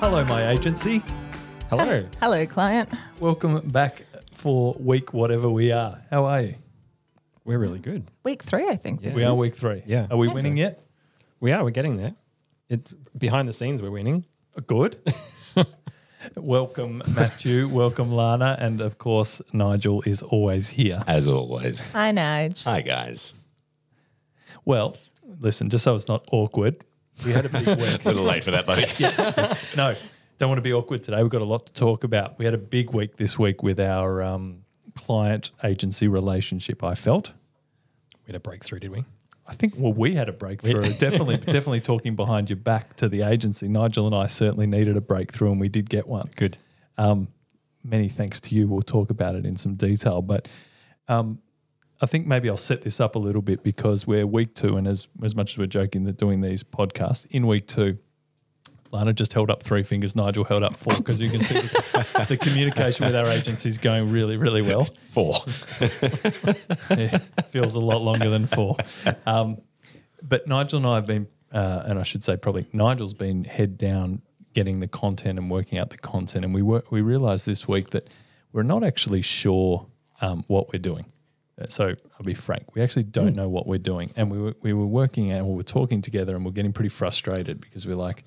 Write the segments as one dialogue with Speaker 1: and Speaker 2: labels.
Speaker 1: Hello, my agency.
Speaker 2: Hello.
Speaker 3: Hello, client.
Speaker 1: Welcome back for week whatever we are. How are you?
Speaker 2: We're really good.
Speaker 3: Week three, I think. this
Speaker 1: We are
Speaker 3: is.
Speaker 1: week three.
Speaker 2: Yeah.
Speaker 1: Are we
Speaker 2: Think
Speaker 1: winning
Speaker 2: so.
Speaker 1: yet?
Speaker 2: We are. We're getting there. It behind the scenes, we're winning.
Speaker 1: Good. Welcome, Matthew. Welcome, Lana. And of course, Nigel is always here.
Speaker 4: As always.
Speaker 3: Hi, Nige.
Speaker 4: Hi, guys.
Speaker 1: Well, listen, just so it's not awkward, we had a big week.
Speaker 4: A little late for that, buddy.
Speaker 1: no, don't want to be awkward today. We've got a lot to talk about. We had a big week this week with our um, client agency relationship, I felt.
Speaker 2: We had a breakthrough, did we?
Speaker 1: I think well, we had a breakthrough. definitely, definitely talking behind your back to the agency. Nigel and I certainly needed a breakthrough, and we did get one.
Speaker 2: Good.
Speaker 1: Many thanks to you. We'll talk about it in some detail, but um, I think maybe I'll set this up a little bit because we're week two, and as as much as we're joking that doing these podcasts in week two. Lana just held up three fingers. Nigel held up four because you can see the, the communication with our agency is going really, really well.
Speaker 4: Four.
Speaker 1: yeah, feels a lot longer than four. Um, but Nigel and I have been, uh, and I should say probably Nigel's been head down getting the content and working out the content, and we were, we realised this week that we're not actually sure um, what we're doing. Uh, So I'll be frank, we actually don't know what we're doing, and we were we were working and we were talking together, and we're getting pretty frustrated because we're like,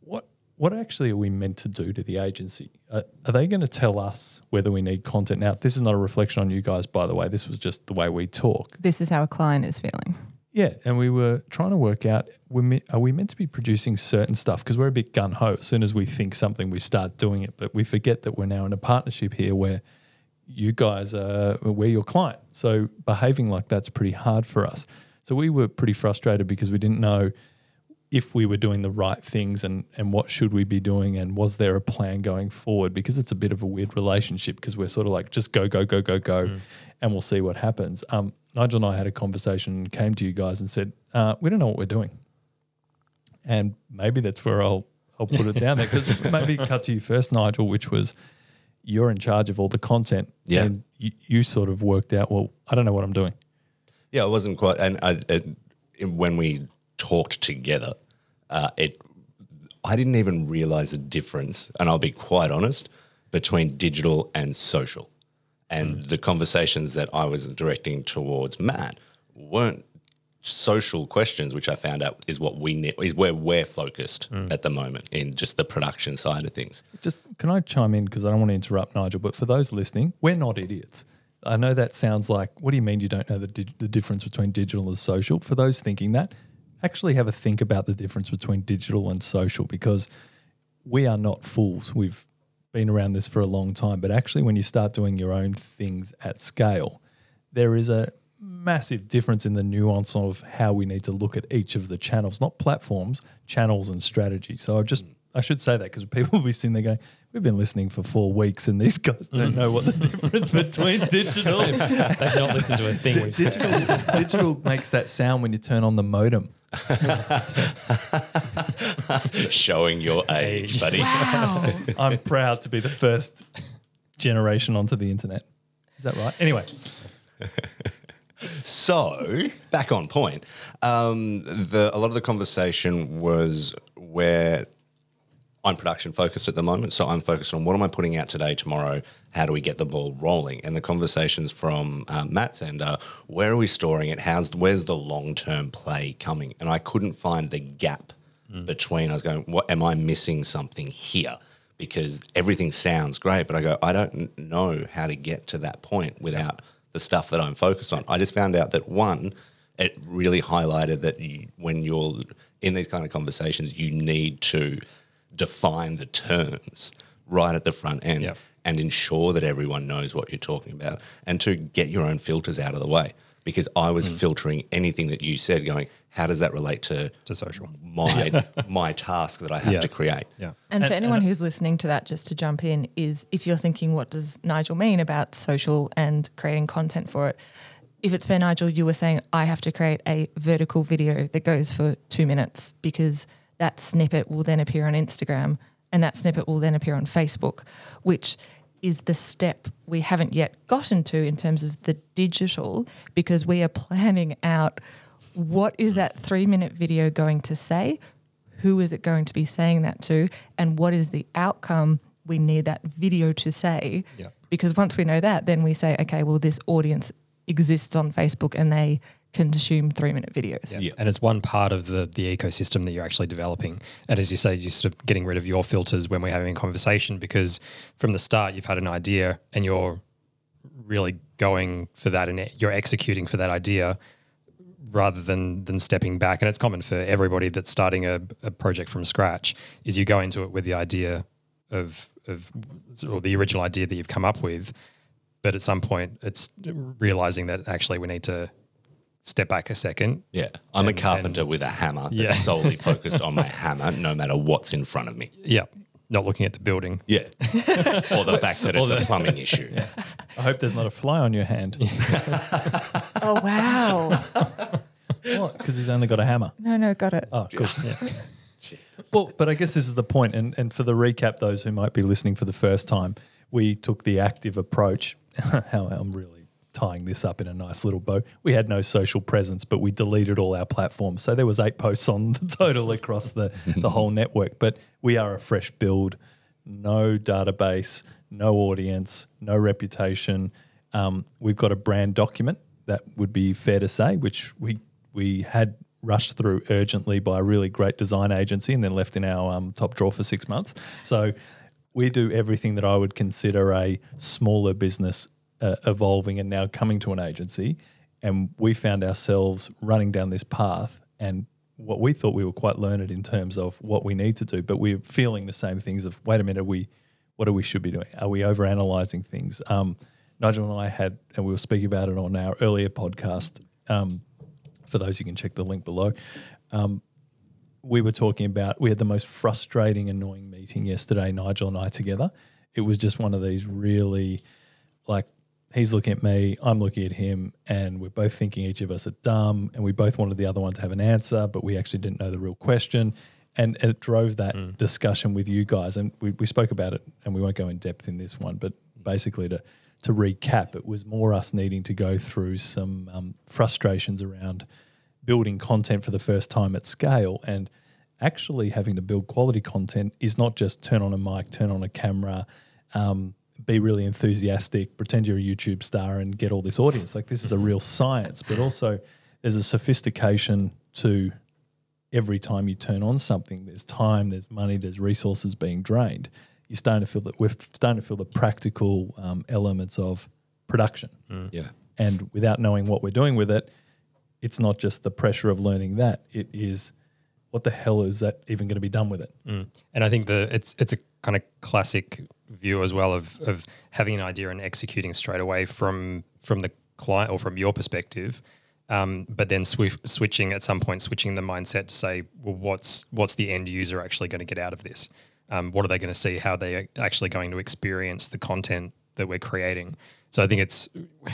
Speaker 1: what what actually are we meant to do to the agency? Uh, are they going to tell us whether we need content? Now, this is not a reflection on you guys, by the way. This was just the way we talk.
Speaker 3: This is how a client is feeling.
Speaker 1: Yeah, and we were trying to work out: are we meant to be producing certain stuff? Because we're a bit gun ho. As soon as we think something, we start doing it. But we forget that we're now in a partnership here where you guys are we're your client. So behaving like that's pretty hard for us. So we were pretty frustrated because we didn't know if we were doing the right things and and what should we be doing and was there a plan going forward because it's a bit of a weird relationship because we're sort of like just go go go go go and we'll see what happens. Um, Nigel and I had a conversation and came to you guys and said uh, we don't know what we're doing, and maybe that's where I'll I'll put it down there because maybe cut to you first, Nigel, which was you're in charge of all the content.
Speaker 4: Yeah.
Speaker 1: and you, you sort of worked out well I don't know what I'm doing.
Speaker 4: Yeah, it wasn't quite. And I, it, when we talked together, uh, it I didn't even realize the difference, and I'll be quite honest, between digital and social. And the conversations that I was directing towards Matt weren't social questions, which I found out is what we need, is where we're focused mm. at the moment in just the production side of things.
Speaker 1: Just can I chime in because I don't want to interrupt Nigel, but for those listening, we're not idiots. I know that sounds like what do you mean you don't know the di- the difference between digital and social? For those thinking that, actually have a think about the difference between digital and social because we are not fools. We've been around this for a long time, but actually when you start doing your own things at scale, there is a massive difference in the nuance of how we need to look at each of the channels, not platforms, channels and strategy. So I just I should say that because people will be sitting there going, "We've been listening for four weeks, and these guys don't know what the mm. difference between digital."
Speaker 2: They've not listened to a thing we've said.
Speaker 1: digital, digital makes that sound when you turn on the modem.
Speaker 4: Showing your age, buddy.
Speaker 3: Wow.
Speaker 1: I'm proud to be the first generation onto the internet. Is that right? Anyway,
Speaker 4: So back on point, um, the a lot of the conversation was where I'm production focused at the moment. So I'm focused on what am I putting out today, tomorrow. How do we get the ball rolling? And the conversations from uh, Matt's end are where are we storing it? How's where's the long term play coming? And I couldn't find the gap between. I was going, what am I missing something here? Because everything sounds great, but I go, I don't know how to get to that point without the stuff that I'm focused on. I just found out that one, it really highlighted that you, when you're in these kind of conversations, you need to define the terms right at the front end
Speaker 2: Yep.
Speaker 4: and ensure that everyone knows what you're talking about and to get your own filters out of the way. Because I was mm. filtering anything that you said, going, how does that relate to,
Speaker 2: To social.
Speaker 4: my my task that I have
Speaker 2: Yeah.
Speaker 4: to create?
Speaker 2: Yeah.
Speaker 3: And for anyone who's listening to that, just to jump in, is if you're thinking, what does Nigel mean about social and creating content for it? If it's fair, Nigel, you were saying, I have to create a vertical video that goes for two minutes because that snippet will then appear on Instagram and that snippet will then appear on Facebook, which is the step we haven't yet gotten to in terms of the digital because we are planning out what is that three minute video going to say? who is it going to be saying that to, and what is the outcome we need that video to say.
Speaker 2: Yeah.
Speaker 3: Because once we know that, then we say, okay, well, this audience exists on Facebook and they consume three minute videos.
Speaker 4: Yeah.
Speaker 2: And it's one part of the the ecosystem that you're actually developing. And as you say, you're sort of getting rid of your filters when we're having a conversation because from the start you've had an idea and you're really going for that and you're executing for that idea rather than than stepping back. And it's common for everybody that's starting a, a project from scratch is you go into it with the idea of of or the original idea that you've come up with. But at some point it's realizing that actually we need to step back a second
Speaker 4: Yeah, I'm
Speaker 2: And-
Speaker 4: a carpenter with a hammer that's
Speaker 2: Yeah.
Speaker 4: solely focused on my hammer, no matter what's in front of me.
Speaker 2: Yeah, not looking at the building.
Speaker 4: Yeah, or the fact that it's a plumbing issue.
Speaker 1: I hope there's not a fly on your hand.
Speaker 3: Oh, wow.
Speaker 1: what? Because he's only got a hammer.
Speaker 3: no, no, got it.
Speaker 1: Oh, cool. Well, but I guess this is the point, and and for the recap, those who might be listening for the first time, we took the active approach. How I'm really tying this up in a nice little bow. We had no social presence, but we deleted all our platforms, so there was eight posts on the total across the the whole network. But we are a fresh build, no database, no audience, no reputation. Um, we've got a brand document that would be fair to say, which we we had rushed through urgently by a really great design agency and then left in our um, top drawer for six months. So we do everything that I would consider a smaller business uh, evolving and now coming to an agency. And we found ourselves running down this path and what we thought we were quite learned in terms of what we need to do, but we're feeling the same things of wait a minute, we what do we should be doing? Are we overanalyzing things? Um, Nigel and I had, and we were speaking about it on our earlier podcast. Um, for those you can check the link below. Um, we were talking about we had the most frustrating, annoying meeting yesterday, Nigel and I together. It was just one of these really like he's looking at me, I'm looking at him, and we're both thinking each of us are dumb, and we both wanted the other one to have an answer, but we actually didn't know the real question. And it drove that discussion with you guys. And we, we spoke about it, and we won't go in depth in this one, but basically to to recap, it was more us needing to go through some um, frustrations around building content for the first time at scale and actually having to build quality content is not just turn on a mic, turn on a camera, um, be really enthusiastic, pretend you're a YouTube star and get all this audience. Like this is a real science, but also there's a sophistication to every time you turn on something. There's time, there's money, there's resources being drained. You're starting to feel that we're starting to feel the practical um, elements of production.
Speaker 4: Yeah.
Speaker 1: And without knowing what we're doing with it, it's not just the pressure of learning that. It is what the hell is that even going to be done with it?
Speaker 2: And I think the it's it's a kind of classic view as well of of having an idea and executing straight away from from the client or from your perspective, um, but then swi- switching at some point, switching the mindset to say, well, what's what's the end user actually going to get out of this? Um, what are they going to see? How are they actually going to experience the content that we're creating? So I think it's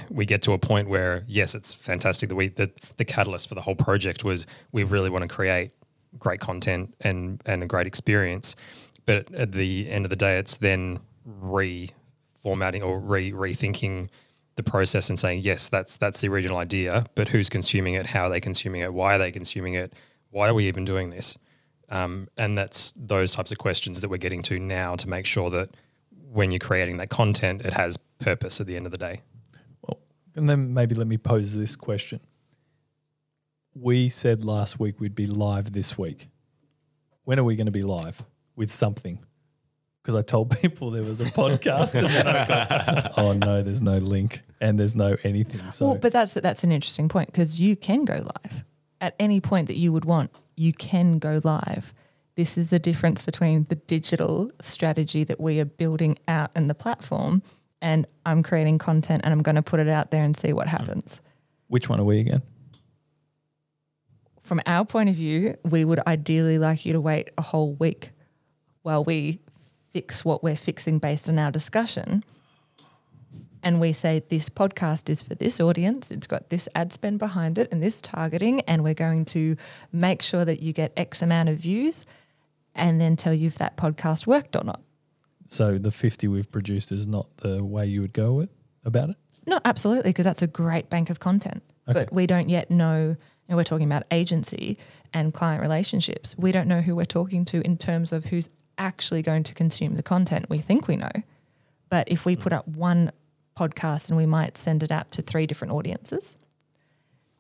Speaker 2: we get to a point where yes, it's fantastic that we that the catalyst for the whole project was we really want to create great content and and a great experience. But at the end of the day, it's then reformatting or re rethinking the process and saying, yes, that's that's the original idea, but who's consuming it? How are they consuming it? Why are they consuming it? Why are we even doing this? Um, and that's those types of questions that we're getting to now to make sure that when you're creating that content, it has purpose at the end of the day.
Speaker 1: Well, and then maybe let me pose this question. We said last week we'd be live this week. When are we going to be live with something? Because I told people there was a podcast, and then I got, oh no, there's no link and there's no anything. So
Speaker 3: Well, but that's that's an interesting point because you can go live at any point that you would want. You can go live. This is the difference between the digital strategy that we are building out in the platform, and I'm creating content and I'm going to put it out there and see what happens.
Speaker 1: which one are we again?
Speaker 3: From our point of view, we would ideally like you to wait a whole week while we fix what we're fixing based on our discussion. And we say this podcast is for this audience, it's got this ad spend behind it and this targeting, and we're going to make sure that you get X amount of views and then tell you if that podcast worked or not.
Speaker 1: So the 50 we've produced is not the way you would go with about it?
Speaker 3: No, absolutely, because that's a great bank of content.
Speaker 1: Okay.
Speaker 3: But we don't yet know Now we're talking about agency and client relationships. We don't know who we're talking to in terms of who's actually going to consume the content. We think we know. But if we put up one podcast and we might send it out to three different audiences,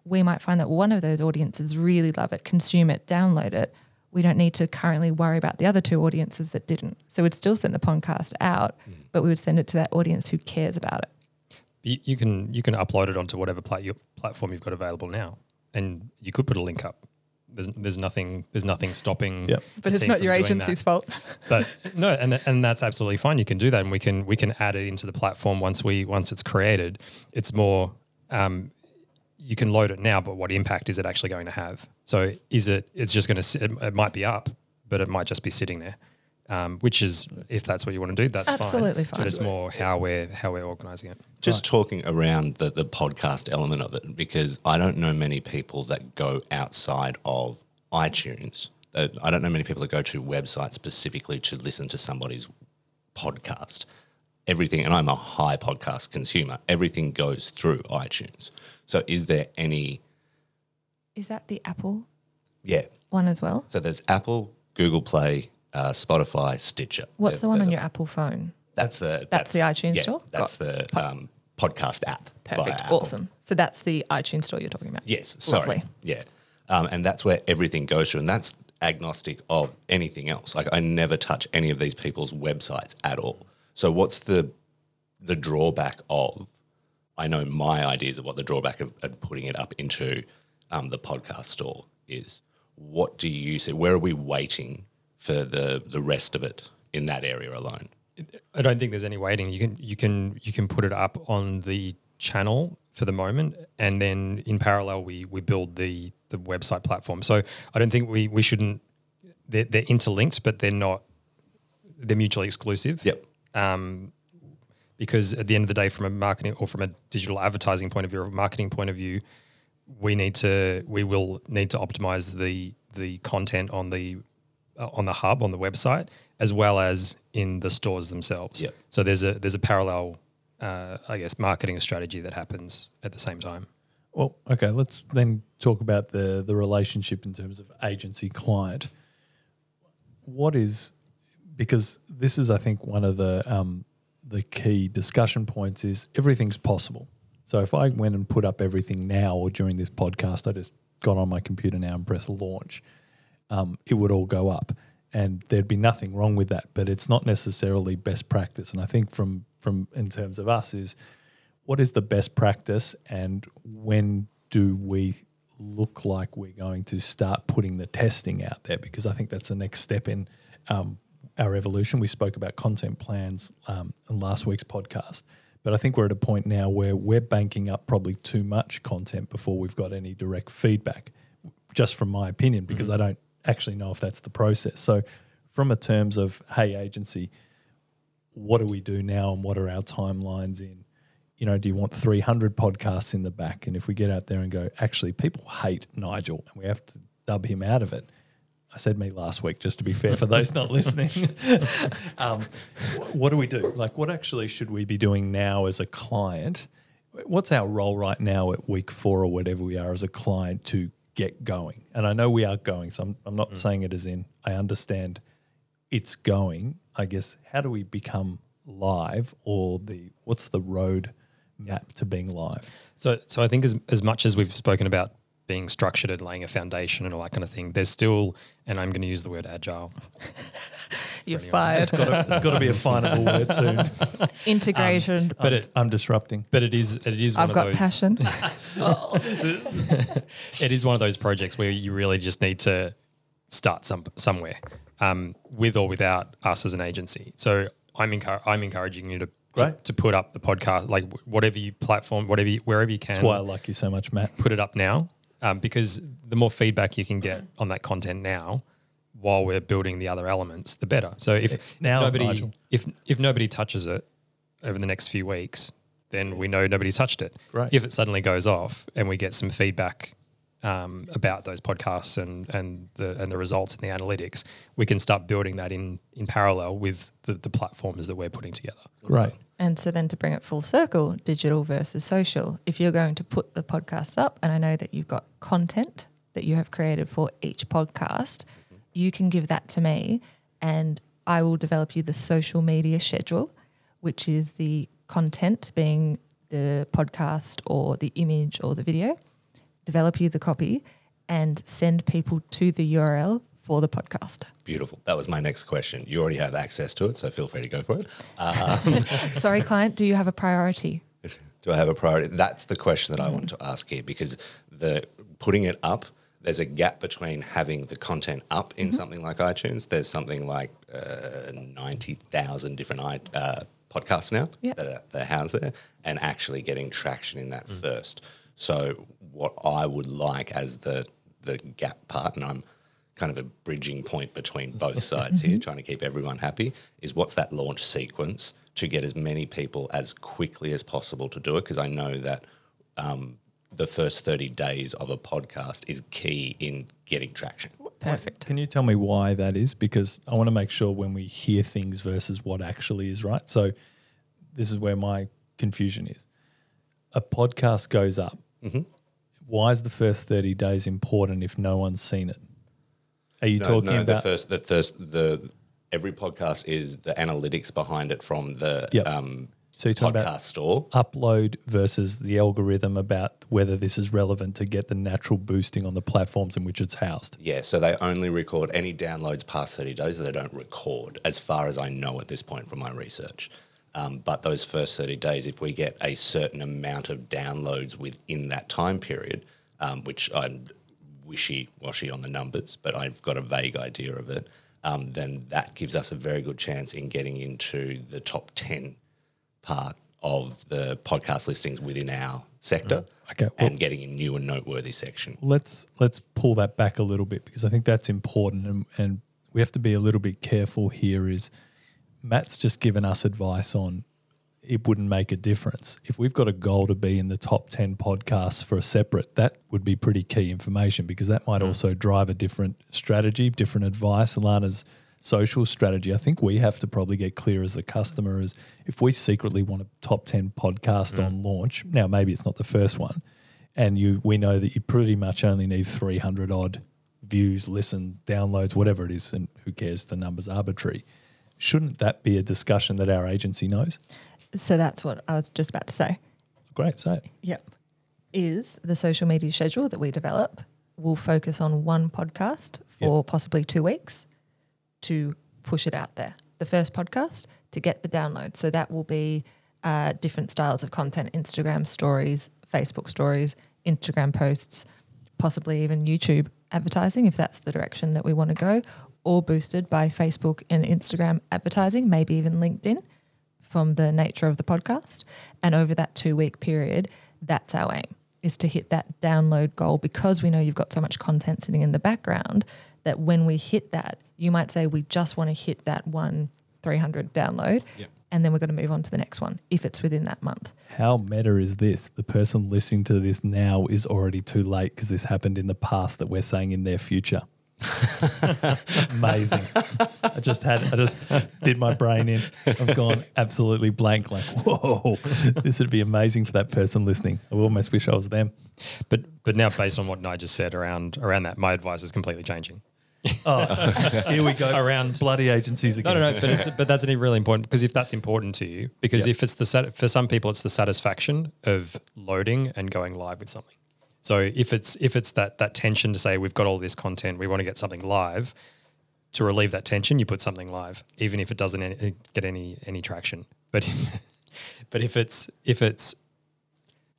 Speaker 3: we might find that one of those audiences really love it, consume it, download it. We don't need to currently worry about the other two audiences that didn't. So we'd still send the podcast out, hmm. but we would send it to that audience who cares about it.
Speaker 2: You, you can you can upload it onto whatever plat- platform you've got available now, and you could put a link up. There's there's nothing there's nothing stopping.
Speaker 1: Yep.
Speaker 3: But it's
Speaker 2: team
Speaker 3: not
Speaker 2: from
Speaker 3: your agency's
Speaker 2: that.
Speaker 3: fault.
Speaker 2: But no, and and that's absolutely fine. You can do that, and we can we can add it into the platform once we once it's created. It's more. Um, you can load it now, but what impact is it actually going to have? So is it? It's just going to. Sit, it might be up, but it might just be sitting there. Um, which is, if that's what you want to do, that's
Speaker 3: Absolutely
Speaker 2: fine.
Speaker 3: fine.
Speaker 2: But it's more how we're how we're organising it.
Speaker 4: Just talking around the, the podcast element of it, because I don't know many people that go outside of iTunes. I don't know many people that go to websites specifically to listen to somebody's podcast. Everything, and I'm a high podcast consumer, everything goes through iTunes. So is there any,
Speaker 3: Is that the Apple
Speaker 4: yeah.
Speaker 3: one as well?
Speaker 4: So there's Apple, Google Play, uh, Spotify, Stitcher.
Speaker 3: What's
Speaker 4: They're-
Speaker 3: the one
Speaker 4: they're
Speaker 3: on your Apple phone?
Speaker 4: That's the
Speaker 3: That's the iTunes
Speaker 4: yeah,
Speaker 3: store?
Speaker 4: That's the um, podcast app.
Speaker 3: Perfect. Awesome. So that's the iTunes store you're talking about.
Speaker 4: Yes, sorry.
Speaker 3: Lovely.
Speaker 4: Yeah, um, and that's where everything goes to, and that's agnostic of anything else. Like I never touch any of these people's websites at all. So what's the the drawback of? I know my ideas of what the drawback of, of putting it up into um, the podcast store is. What do you see? Where are we waiting for the the rest of it in that area alone?
Speaker 2: I don't think there's any waiting. You can you can you can put it up on the channel for the moment, and then in parallel we we build the the website platform. So I don't think we we shouldn't. They're, they're interlinked, but they're not. They're mutually exclusive.
Speaker 4: Yep.
Speaker 2: Um, Because at the end of the day, from a marketing or from a digital advertising point of view, or a marketing point of view, we need to we will need to optimize the the content on the on the hub on the website as well as in the stores themselves.
Speaker 4: Yep.
Speaker 2: So there's a there's a parallel, uh, I guess, marketing strategy that happens at the same time.
Speaker 1: Well, okay, let's then talk about the the relationship in terms of agency client. What is because this is, I think, one of the um, the key discussion points is everything's possible. So if I went and put up everything now or during this podcast, I just got on my computer now and press launch, um, it would all go up, and there'd be nothing wrong with that. But it's not necessarily best practice. And I think from from in terms of us is what is the best practice and when do we look like we're going to start putting the testing out there because I think that's the next step in um, our evolution. We spoke about content plans um, in last week's podcast, but I think we're at a point now where we're banking up probably too much content before we've got any direct feedback, just from my opinion, because I don't actually know if that's the process. So, from a terms of hey agency, what do we do now and what are our timelines in? You know do you want 300 podcasts in the back? And if we get out there and go actually people hate nigel and we have to dub him out of it. I said me last week just to be fair for those not listening. Um, what do we do? Like what actually should we be doing now as a client? What's our role right now at week four or whatever we are as a client to get going. And i know we are going so i'm, I'm not mm. saying it as in i understand it's going, I guess, how do we become live or the what's the road map to being live?
Speaker 2: So, so I think as as much as we've spoken about being structured and laying a foundation and all that kind of thing, there's still, and I'm going to use the word agile.
Speaker 3: You're fired.
Speaker 1: It's got to, it's got to be a finable word soon.
Speaker 3: Integration.
Speaker 2: But it,
Speaker 1: I'm disrupting.
Speaker 2: but it is, it is one
Speaker 3: I've
Speaker 2: of
Speaker 3: got
Speaker 2: those.
Speaker 3: passion.
Speaker 2: it is one of those projects where you really just need to start some somewhere, um, with or without us as an agency. So I'm encour- I'm encouraging you to, to to put up the podcast, like whatever you platform, whatever you, wherever you can.
Speaker 1: That's why I like you so much, Matt.
Speaker 2: put it up now, um, because the more feedback you can get on that content now, while we're building the other elements, the better. So if,
Speaker 1: Now,
Speaker 2: nobody
Speaker 1: Nigel.
Speaker 2: if if nobody touches it over the next few weeks, then we know nobody touched it.
Speaker 1: Great.
Speaker 2: If it suddenly goes off and we get some feedback um, about those podcasts and and the and the results and the analytics, we can start building that in in parallel with the, the platforms that we're putting together.
Speaker 1: Great.
Speaker 3: And so then to bring it full circle, digital versus social, if you're going to put the podcast up, and I know that you've got content that you have created for each podcast, you can give that to me and I will develop you the social media schedule, which is the content being the podcast or the image or the video, develop you the copy and send people to the URL for the podcast.
Speaker 4: Beautiful. That was my next question. You already have access to it, so feel free to go for it.
Speaker 3: Sorry, client, do you have a priority?
Speaker 4: Do I have a priority? That's the question that I want to ask here because the putting it up, there's a gap between having the content up in something like iTunes. There's something like uh, ninety thousand different i- uh, podcasts now
Speaker 3: Yep.
Speaker 4: that are, that are housed there, and actually getting traction in that first. So what I would like as the the gap part, and I'm kind of a bridging point between both sides here, trying to keep everyone happy, is what's that launch sequence to get as many people as quickly as possible to do it? Because I know that um, the first 30 days of a podcast is key in getting traction.
Speaker 3: Perfect.
Speaker 1: Can you tell me why that is? Because I want to make sure when we hear things versus what actually is right. So this is where my confusion is. A podcast goes up.
Speaker 4: Mm-hmm.
Speaker 1: Why is the first 30 days important if no one's seen it? Are you
Speaker 4: No,
Speaker 1: talking
Speaker 4: no, the
Speaker 1: about
Speaker 4: first, the first, the every podcast is the analytics behind it from the
Speaker 1: Yep.
Speaker 4: um,
Speaker 1: So you're talking
Speaker 4: podcast
Speaker 1: about
Speaker 4: store.
Speaker 1: upload versus the algorithm about whether this is relevant to get the natural boosting on the platforms in which it's housed?
Speaker 4: Yeah, so they only record any downloads past 30 days. They don't record, as far as I know at this point from my research. Um, but those first 30 days, if we get a certain amount of downloads within that time period, um, which I'm wishy washy on the numbers, but I've got a vague idea of it, um, then that gives us a very good chance in getting into the top 10 part of the podcast listings within our sector
Speaker 1: Okay, well-
Speaker 4: and getting a new and noteworthy section.
Speaker 1: let's let's pull that back a little bit because I think that's important and, and we have to be a little bit careful here is Matt's just given us advice on it wouldn't make a difference. If we've got a goal to be in the top 10 podcasts for a separate, that would be pretty key information because that might mm. also drive a different strategy, different advice. Alana's social strategy, I think we have to probably get clear as the customer is if we secretly want a top 10 podcast mm. on launch, now maybe it's not the first one, and you we know that you pretty much only need 300 odd views, listens, downloads, whatever it is, and who cares, the number's arbitrary. Shouldn't that be a discussion that our agency knows?
Speaker 3: So that's what I was just about to say.
Speaker 1: Great, it.
Speaker 3: Yep. Is the social media schedule that we develop will focus on one podcast for possibly two weeks to push it out there. The first podcast to get the download. So that will be uh, different styles of content Instagram stories, Facebook stories, Instagram posts, possibly even YouTube advertising if that's the direction that we want to go, or boosted by Facebook and Instagram advertising, maybe even LinkedIn from the nature of the podcast. And over that two week period, that's our aim is to hit that download goal because we know you've got so much content sitting in the background that when we hit that, you might say we just want to hit that one 300 download and then we're going to move on to the next one if it's within that month.
Speaker 1: How meta is this? The person listening to this now is already too late because this happened in the past that we're saying in their future. Amazing. I just had, I just did my brain in. I've gone absolutely blank. Like, whoa, this would be amazing for that person listening. I almost wish I was them.
Speaker 2: But but now based on what Nigel just said around around that, my advice is completely changing.
Speaker 1: Oh, here we go.
Speaker 2: Around-
Speaker 1: bloody agencies
Speaker 2: No,
Speaker 1: again.
Speaker 2: no, no. But it's, but that's really important because if that's important to you, because
Speaker 1: Yeah.
Speaker 2: if it's the for some people it's the satisfaction of loading and going live with something. So if it's if it's that that tension to say we've got all this content, we want to get something live. To relieve that tension, you put something live, even if it doesn't any, get any any traction. But but if it's if it's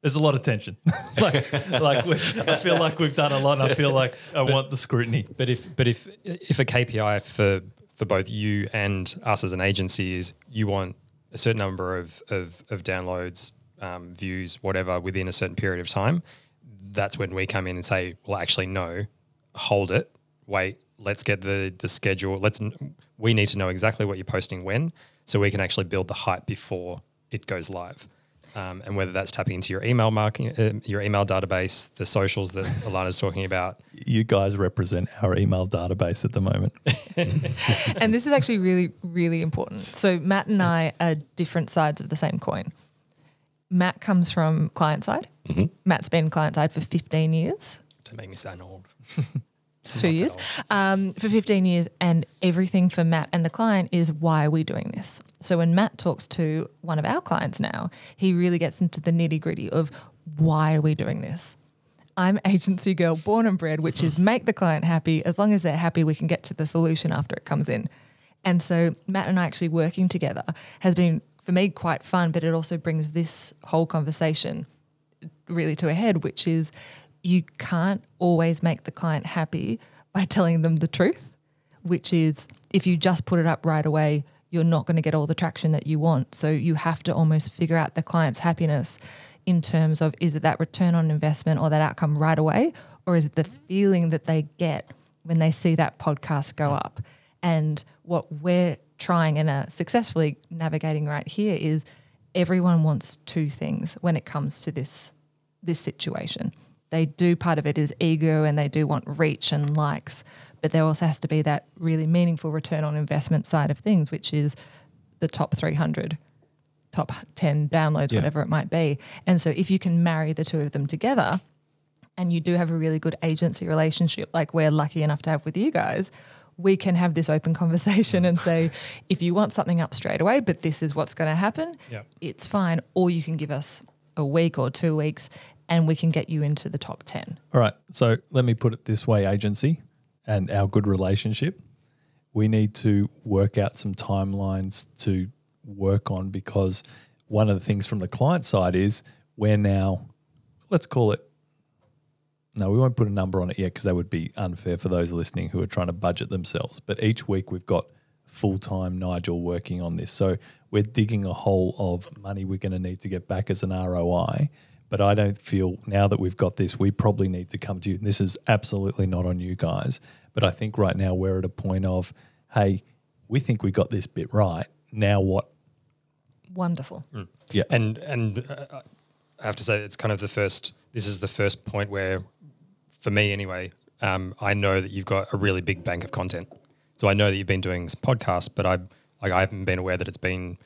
Speaker 1: There's a lot of tension. like, like we, I feel like we've done a lot. And I feel like I want the scrutiny.
Speaker 2: But if but if if a KPI for for both you and us as an agency is you want a certain number of of, of downloads, um, views, whatever within a certain period of time, that's when we come in and say, well, actually, no, hold it, wait, let's get the the schedule. Let's we need to know exactly what you're posting when, so we can actually build the hype before it goes live. Um, and whether that's tapping into your email marketing, uh, your email database, the socials that Alana's talking about.
Speaker 1: You guys represent our email database at the moment.
Speaker 3: and this is actually really, really important. So Matt and I are different sides of the same coin. Matt comes from client side. Matt's been client side for 15 years,
Speaker 2: Don't make me sound old.
Speaker 3: two years, um, for 15 years. And everything for Matt and the client is why are we doing this? So when Matt talks to one of our clients now, he really gets into the nitty gritty of why are we doing this? I'm agency girl born and bred, which is make the client happy. As long as they're happy, we can get to the solution after it comes in. And so Matt and I actually working together has been for me quite fun, but it also brings this whole conversation really to a head, which is you can't always make the client happy by telling them the truth, which is if you just put it up right away, you're not going to get all the traction that you want. So you have to almost figure out the client's happiness in terms of is it that return on investment or that outcome right away, or is it the feeling that they get when they see that podcast go up? And what we're trying and are successfully navigating right here is everyone wants two things when it comes to this this situation. They do part of it is ego and they do want reach and likes, but there also has to be that really meaningful return on investment side of things, which is the top 300, top 10 downloads,
Speaker 1: Yeah.
Speaker 3: whatever it might be. And so if you can marry the two of them together and you do have a really good agency relationship like we're lucky enough to have with you guys, we can have this open conversation and say, if you want something up straight away, but this is what's going to happen,
Speaker 2: Yep.
Speaker 3: it's fine. Or you can give us a week or two weeks and we can get you into the top 10.
Speaker 1: All right. So let me put it this way, agency and our good relationship. We need to work out some timelines to work on because one of the things from the client side is we're now, let's call it, no, we won't put a number on it yet because that would be unfair for those listening who are trying to budget themselves. But each week we've got full time Nigel working on this. So we're digging a hole of money we're going to need to get back as an ROI. But I don't feel now that we've got this, we probably need to come to you. And this is absolutely not on you guys. But I think right now we're at a point of, hey, we think we got this bit right. Now what?
Speaker 3: Wonderful.
Speaker 1: Yeah.
Speaker 2: And and uh, I have to say it's kind of the first. This is the first point where, for me anyway, um, I know that you've got a really big bank of content. So I know that you've been doing some podcasts, but I like I haven't been aware that it's been.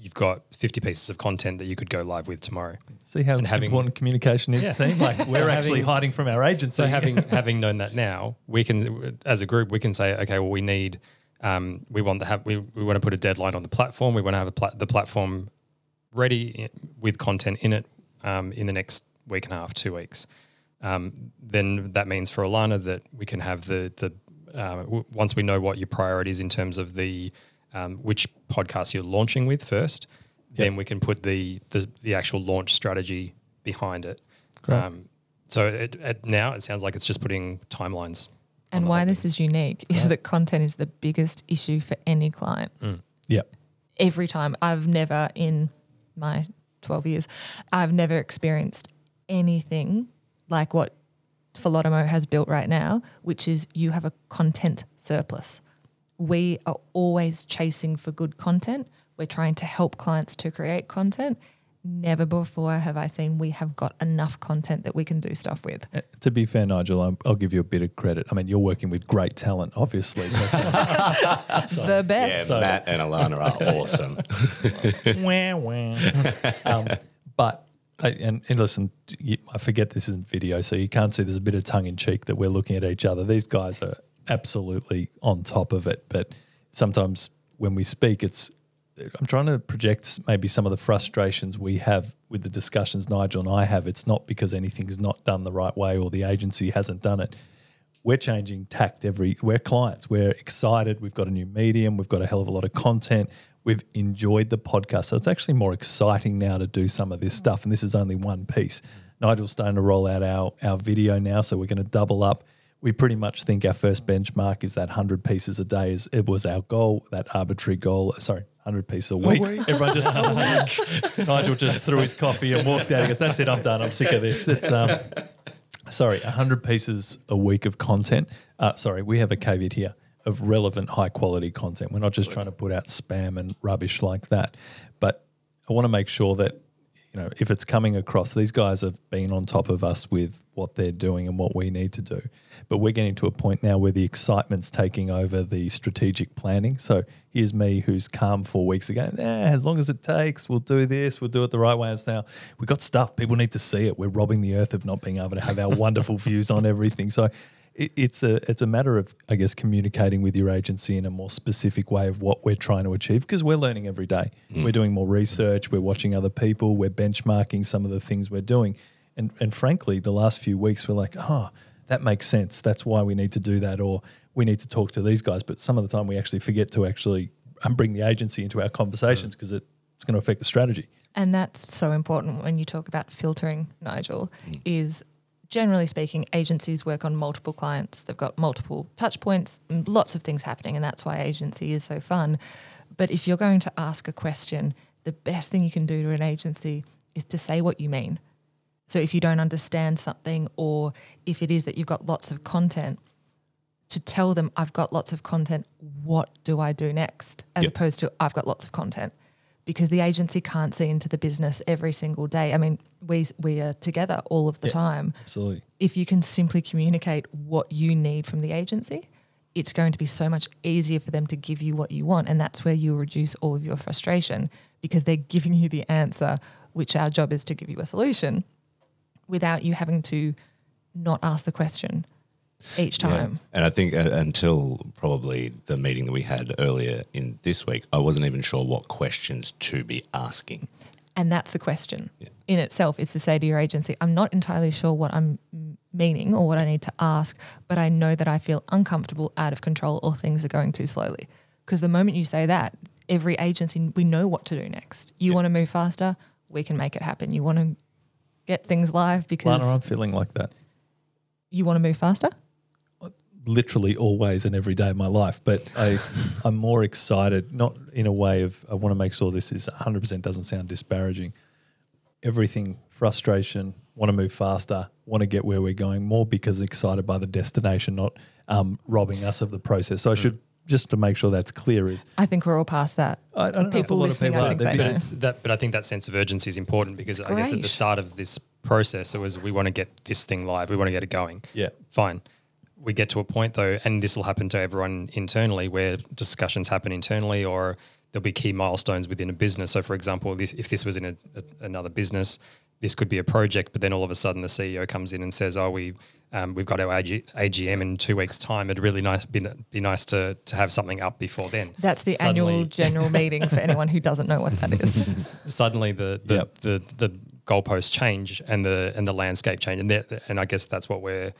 Speaker 2: You've got fifty pieces of content that you could go live with tomorrow.
Speaker 1: See how
Speaker 2: And having-
Speaker 1: important communication is,
Speaker 2: Yeah.
Speaker 1: team? Like we're
Speaker 2: So
Speaker 1: actually
Speaker 2: having-
Speaker 1: hiding from our agency.
Speaker 2: So having having known that now, we can as a group we can say, okay, well we need um, we want to have we, we want to put a deadline on the platform. We want to have a pla- the platform ready i- with content in it um, in the next week and a half, two weeks. Um, then that means for Alana that we can have the the uh, w- once we know what your priorities in terms of the um, which podcast you're launching with first, then we can put the, the the actual launch strategy behind it.
Speaker 1: Great.
Speaker 2: Um, so it, it, now it sounds like it's just putting timelines.
Speaker 3: And why this is unique is that content is the biggest issue for any client.
Speaker 1: yeah.
Speaker 3: Every time I've never in my 12 years, I've never experienced anything like what Philotomo has built right now, which is you have a content surplus. We are always chasing for good content. We're trying to help clients to create content. Never before have I seen we have got enough content that we can do stuff with.
Speaker 1: Uh, To be fair, Nigel, I'm, I'll give you a bit of credit. I mean, you're working with great talent, obviously. but, uh,
Speaker 3: the
Speaker 4: Yeah,
Speaker 3: best.
Speaker 4: Matt and Alana are awesome.
Speaker 1: wah, wah. um, but I, and, and listen, you, I forget this isn't video, so you can't see. There's a bit of tongue in cheek that we're looking at each other. These guys are absolutely on top of it, but sometimes when we speak, it's I'm trying to project maybe some of the frustrations we have with the discussions Nigel and I have. It's not because anything's not done the right way or the agency hasn't done it. We're changing tact every. We're clients. We're excited. We've got a new medium. We've got a hell of a lot of content. We've enjoyed the podcast, so it's actually more exciting now to do some of this stuff. And this is only one piece. Nigel's starting to roll out our our video now, so we're going to double up we pretty much think our first benchmark is that 100 pieces a day is it was our goal that arbitrary goal sorry 100 pieces a week everyone just nigel just threw his coffee and walked out he goes that's it i'm done i'm sick of this it's um sorry 100 pieces a week of content. Uh, sorry we have a caveat here of relevant high quality content. We're not just trying to put out spam and rubbish like that. But i want to make sure that you know, if it's coming across, these guys have been on top of us with what they're doing and what we need to do. But we're getting to a point now where the excitement's taking over the strategic planning. So here's me who's calm four weeks ago. Eh, as long as it takes, we'll do this, we'll do it the right way. It's now we've got stuff. People need to see it. We're robbing the earth of not being able to have our wonderful views on everything. So it, it's a it's a matter of I guess communicating with your agency in a more specific way of what we're trying to achieve because we're learning every day. Mm. We're doing more research. We're watching other people. We're benchmarking some of the things we're doing, and and frankly, the last few weeks we're like, oh, that makes sense. That's why we need to do that, or we need to talk to these guys. But some of the time we actually forget to actually um, bring the agency into our conversations mm. because it, it's going to affect the strategy.
Speaker 3: And that's so important when you talk about filtering, Nigel, mm. is generally speaking, agencies work on multiple clients. They've got multiple touch points, lots of things happening, and that's why agency is so fun. But if you're going to ask a question, the best thing you can do to an agency is to say what you mean. So if you don't understand something, or if it is that you've got lots of content, to tell them, I've got lots of content, what do I do next? As
Speaker 4: Yep.
Speaker 3: opposed to, I've got lots of content. Because the agency can't see into the business every single day. I mean, we we are together all of the
Speaker 1: Yeah.
Speaker 3: time.
Speaker 1: Absolutely.
Speaker 3: If you can simply communicate what you need from the agency, it's going to be so much easier for them to give you what you want. And that's where you reduce all of your frustration because they're giving you the answer, which our job is to give you a solution without you having to not ask the question each
Speaker 4: Yeah.
Speaker 3: time.
Speaker 4: And I think uh, until probably the meeting that we had earlier in this week, I wasn't even sure what questions to be asking.
Speaker 3: And that's the question in itself is to say to your agency, I'm not entirely sure what I'm meaning or what I need to ask, but I know that I feel uncomfortable, out of control, or things are going too slowly. Because the moment you say that, every agency, we know what to do next. You want to move faster, we can make it happen. You want to get things live because
Speaker 1: Lana, I'm feeling like that.
Speaker 3: you want to move faster?
Speaker 1: Literally always and every day of my life. But I, I'm more excited, not in a way of I want to make sure this is 100% doesn't sound disparaging. Everything, frustration, want to move faster, want to get where we're going, more because excited by the destination, not um, robbing us of the process. So I should just to make sure that's clear is
Speaker 3: I think we're all past that.
Speaker 1: I, I don't know if a
Speaker 3: People
Speaker 1: lot of people are.
Speaker 3: think
Speaker 1: They've
Speaker 3: they
Speaker 1: been-
Speaker 3: know.
Speaker 2: But it's that, but I think that sense of urgency is important because I guess at the start of this process, it was we want to get this thing live, we want to get it going.
Speaker 1: Yeah.
Speaker 2: fine. We get to a point though, and this will happen to everyone internally, where discussions happen internally, or there'll be key milestones within a business. So, for example, this, if this was in a, a, another business, this could be a project, but then all of a sudden the CEO comes in and says, "Oh, we um, we've got our AG, AGM in two weeks' time. It'd really nice be, be nice to to have something up before then."
Speaker 3: That's the
Speaker 2: Suddenly-
Speaker 3: annual general meeting for anyone who doesn't know what that is.
Speaker 2: suddenly the the,
Speaker 1: Yep.
Speaker 2: the the goalposts change and the and the landscape change and that, and I guess that's what we're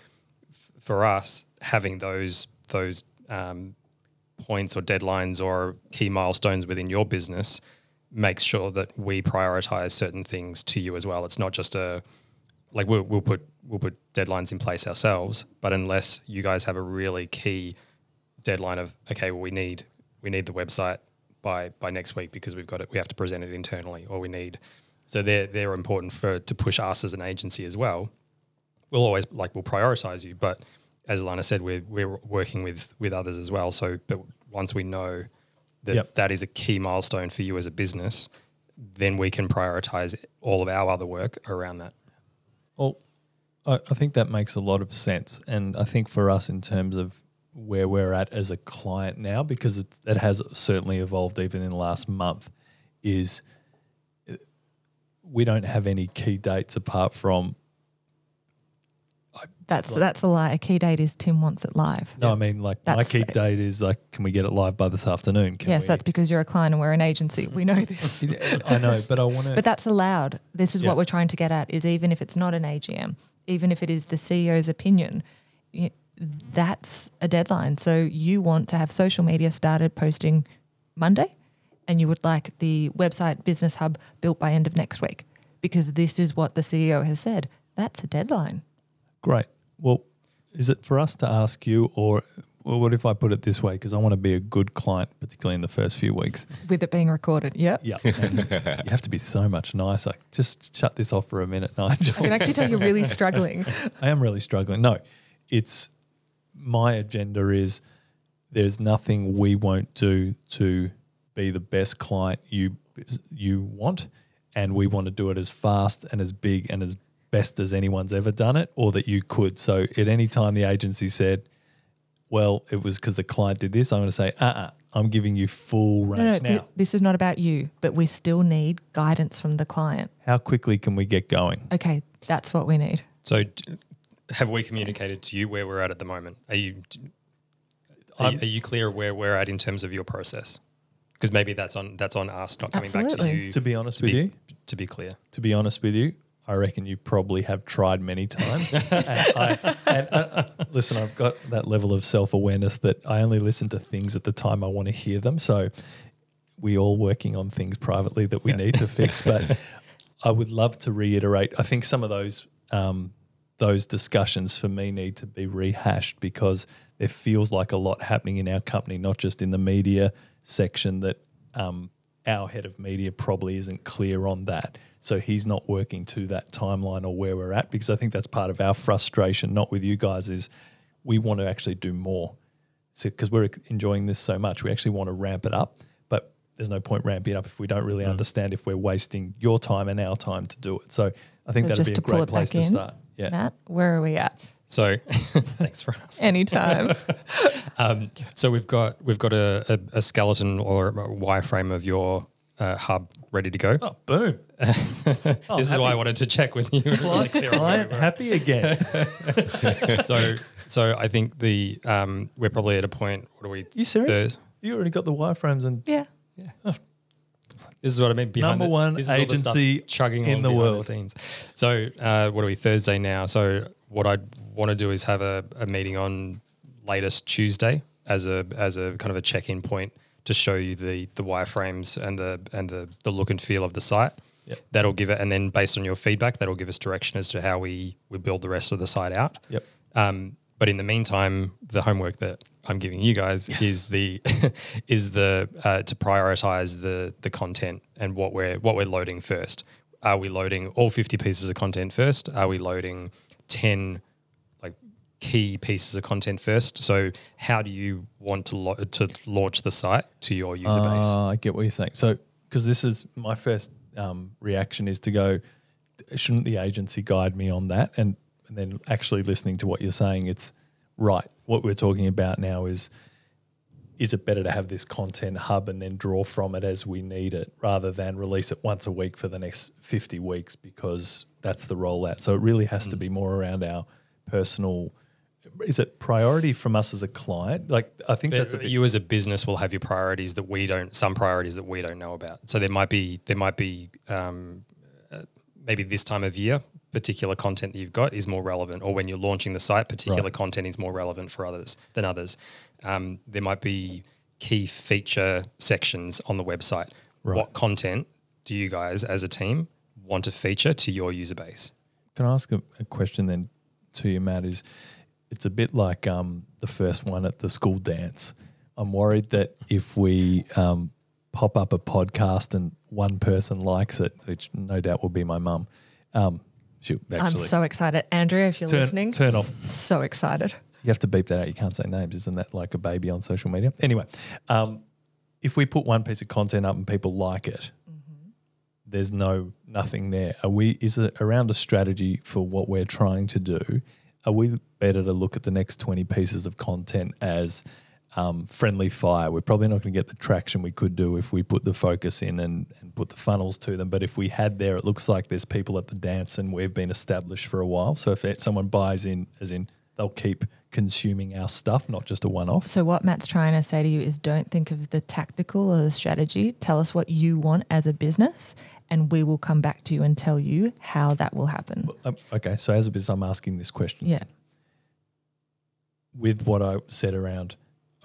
Speaker 2: for us having those those um, points or deadlines or key milestones within your business makes sure that we prioritize certain things to you as well. It's not just a like we'll, we'll put we'll put deadlines in place ourselves, but unless you guys have a really key deadline of okay, well we need we need the website by by next week because we've got it. We have to present it internally, or we need. So they're they're important for to push us as an agency as well. We'll always like we'll prioritize you, but as Lana said, we're we're working with with others as well. So, but once we know that
Speaker 1: Yep.
Speaker 2: that is a key milestone for you as a business, then we can prioritize all of our other work around that.
Speaker 1: Well, I, I think that makes a lot of sense. And I think for us, in terms of where we're at as a client now, because it's, it has certainly evolved even in the last month, is uh, we don't have any key dates apart from.
Speaker 3: That's that's a lie. A key date is Tim wants it live.
Speaker 1: No, I mean, like my
Speaker 3: That's-
Speaker 1: key date is like, can we get it live by this afternoon? Can
Speaker 3: yes,
Speaker 1: we-
Speaker 3: that's because you're a client and we're an agency. We know this.
Speaker 1: I know, but I want to.
Speaker 3: But that's allowed. This is
Speaker 1: Yeah.
Speaker 3: what we're trying to get at is even if it's not an AGM, even if it is the CEO's opinion, that's a deadline. So you want to have social media started posting Monday and you would like the website Business Hub built by end of next week because this is what the CEO has said. That's a deadline.
Speaker 1: Great. Well, is it for us to ask you, or well, what if I put it this way? Because I want to be a good client, particularly in the first few weeks.
Speaker 3: With it being recorded. Yep.
Speaker 1: Yeah. You have to be so much nicer. Just shut this off for a minute, Nigel.
Speaker 3: I can actually tell you're really struggling.
Speaker 1: I am really struggling. No, it's my agenda is there's nothing we won't do to be the best client you you want and we want to do it as fast and as big and as best as anyone's ever done it, or that you could. So at any time the agency said, well, it was because the client did this, I'm going to say, uh uh-uh, I'm giving you full range
Speaker 3: No, no,
Speaker 1: now.
Speaker 3: thi- this is not about you, but we still need guidance from the client.
Speaker 1: How quickly can we get going?
Speaker 3: Okay, that's what we need.
Speaker 2: So, have we communicated to you where we're at at the moment? Are you are, you- are you clear where we're at in terms of your process? Because maybe that's on that's on us not coming back to you.
Speaker 1: To be honest
Speaker 2: to
Speaker 1: with
Speaker 2: be,
Speaker 1: you,
Speaker 2: to be clear,
Speaker 1: to be honest with you, I reckon you probably have tried many times. and I, and, uh, listen, I've got that level of self awareness that I only listen to things at the time I want to hear them. So we all working on things privately that we need to fix. But I would love to reiterate. I think some of those um, those discussions for me need to be rehashed because there feels like a lot happening in our company, not just in the media section. That um, our head of media probably isn't clear on that, so he's not working to that timeline or where we're at. Because I think that's part of our frustration, not with you guys, is we want to actually do more because we're enjoying this so much. We actually want to ramp it up, but there's no point ramping it up if we don't really understand if we're wasting your time and our time to do it. So I think
Speaker 3: So
Speaker 1: that'd be a great place
Speaker 3: back
Speaker 1: to
Speaker 3: in,
Speaker 1: start. Yeah.
Speaker 3: Matt, where are we at?
Speaker 2: so thanks for asking.
Speaker 3: Anytime.
Speaker 2: Um, so we've got we've got a, a, a skeleton or a wireframe of your uh, hub ready to go.
Speaker 1: Oh, boom.
Speaker 2: this is why I wanted to check with you.
Speaker 1: Client, client happy again.
Speaker 2: so so I think the um, we're probably at a point. What are we?
Speaker 1: you serious?
Speaker 2: Thurs-
Speaker 1: You already got the wireframes and
Speaker 3: yeah. Yeah.
Speaker 2: This is what I mean. Behind
Speaker 1: Number
Speaker 2: the-
Speaker 1: one
Speaker 2: this is the
Speaker 1: agency
Speaker 2: chugging
Speaker 1: in the
Speaker 2: behind
Speaker 1: world.
Speaker 2: scenes. So uh, what are we Thursday now? So what I want to do is have a, a meeting on latest Tuesday as a as a kind of a check in point to show you the the wireframes and the and the the look and feel of the site.
Speaker 1: Yep.
Speaker 2: That'll give it, and then based on your feedback, that'll give us direction as to how we we build the rest of the site out.
Speaker 1: Yep.
Speaker 2: Um, but in the meantime, the homework that I'm giving you guys is the is the uh, to prioritize the the content and what we're what we're loading first. Are we loading all 50 pieces of content first? Are we loading 10 like key pieces of content first? So how do you want to lo- to launch the site to your user base?
Speaker 1: Uh, I get what you're saying. So, because this is my first um, reaction is to go, shouldn't the agency guide me on that? And, and then actually listening to what you're saying, it's right. What we're talking about now is is it better to have this content hub and then draw from it as we need it rather than release it once a week for the next 50 weeks because that's the rollout. So it really has to be more around our personal. Is it priority from us as a client? Like I think that's a
Speaker 2: But
Speaker 1: bit
Speaker 2: you as a business will have your priorities that we don't some priorities that we don't know about so there might be there might be um, uh, maybe this time of year particular content that you've got is more relevant or when you're launching the site particular
Speaker 1: Right.
Speaker 2: content is more relevant for others than others um, there might be key feature sections on the website what content do you guys as a team want to feature to your user base
Speaker 1: Can I ask a, a question then to you, Matt? Is it's a bit like um, the first one at the school dance. I'm worried that if we um, pop up a podcast and one person likes it, which no doubt will be my mum, um, she'll
Speaker 3: I'm so excited. Andrea, if you're
Speaker 1: turn,
Speaker 3: listening,
Speaker 1: turn off.
Speaker 3: so excited.
Speaker 1: You have to beep that out. You can't say names. Isn't that like a baby on social media? Anyway, um, if we put one piece of content up and people like it, there's no nothing there. Are we? Is it around a strategy for what we're trying to do? Are we better to look at the next twenty pieces of content as um, friendly fire? We're probably not going to get the traction we could do if we put the focus in and, and put the funnels to them. But if we had there, it looks like there's people at the dance and we've been established for a while. So if it, someone buys in, as in they'll keep consuming our stuff, not just a one-off.
Speaker 3: So what Matt's trying to say to you is don't think of the tactical or the strategy. Tell us what you want as a business and we will come back to you and tell you how that will happen.
Speaker 1: Um, okay, so as a business, I'm asking this question.
Speaker 3: Yeah.
Speaker 1: with what I said around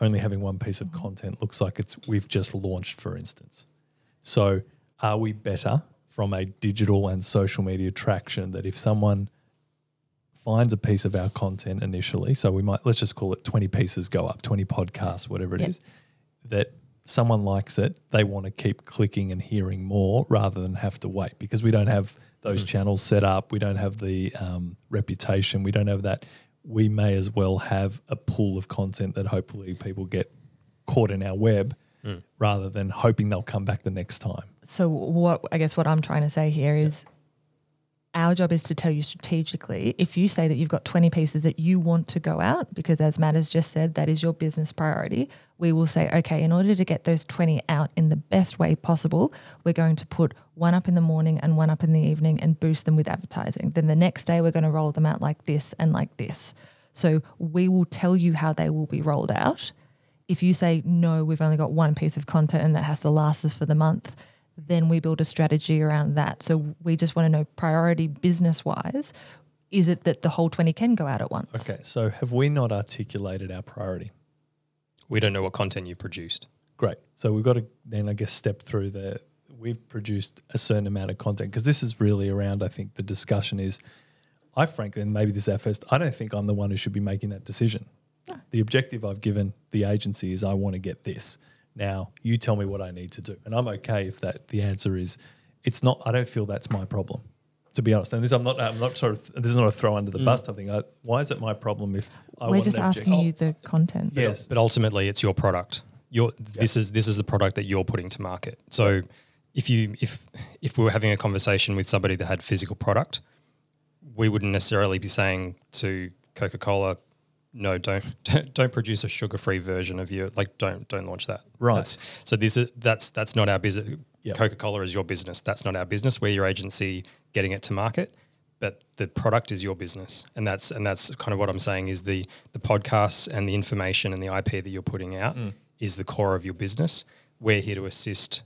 Speaker 1: only having one piece of content looks like it's we've just launched, for instance. So are we better from a digital and social media traction that if someone finds a piece of our content initially, so we might let's just call it 20 pieces go up, 20 podcasts, whatever it is,
Speaker 3: Yep.
Speaker 1: that someone likes it, they want to keep clicking and hearing more rather than have to wait because we don't have those channels set up, we don't have the um, reputation, we don't have that. We may as well have a pool of content that hopefully people get caught in our web rather than hoping they'll come back the next time.
Speaker 3: So what I guess what I'm trying to say here is our job is to tell you strategically if you say that you've got 20 pieces that you want to go out because as Matt has just said that is your business priority we will say okay in order to get those 20 out in the best way possible we're going to put one up in the morning and one up in the evening and boost them with advertising. Then the next day we're going to roll them out like this and like this. So we will tell you how they will be rolled out. If you say no we've only got one piece of content and that has to last us for the month then we build a strategy around that. So we just want to know priority business wise. Is it that the whole 20 can go out at once?
Speaker 1: Okay, so have we not articulated our priority?
Speaker 2: We don't know what content you produced.
Speaker 1: Great. So we've got to then, I guess, step through the. We've produced a certain amount of content because this is really around. I think the discussion is. I frankly, and maybe this is our first. I don't think I'm the one who should be making that decision. The objective I've given the agency is I want to get this. Now you tell me what I need to do, and I'm okay if that the answer is it's not. I don't feel that's my problem, to be honest. And this I'm not. I'm not sort of. This is not a throw under the mm. bus type thing. I, why is it my problem if I
Speaker 3: We're
Speaker 1: want
Speaker 3: just
Speaker 1: an object-
Speaker 3: asking
Speaker 1: oh,
Speaker 3: you the content.
Speaker 1: Yes.
Speaker 2: But ultimately, it's your product. Your this is this is the product that you're putting to market. So if you if if we were having a conversation with somebody that had physical product, we wouldn't necessarily be saying to Coca Cola, no, don't, don't don't produce a sugar free version of your like don't don't launch that.
Speaker 1: Right.
Speaker 2: That's, so this is that's that's not our business.
Speaker 1: Yep.
Speaker 2: Coca Cola is your business. That's not our business. We're your agency getting it to market. But the product is your business, and that's and that's kind of what I'm saying is the the podcasts and the information and the IP that you're putting out is the core of your business. We're here to assist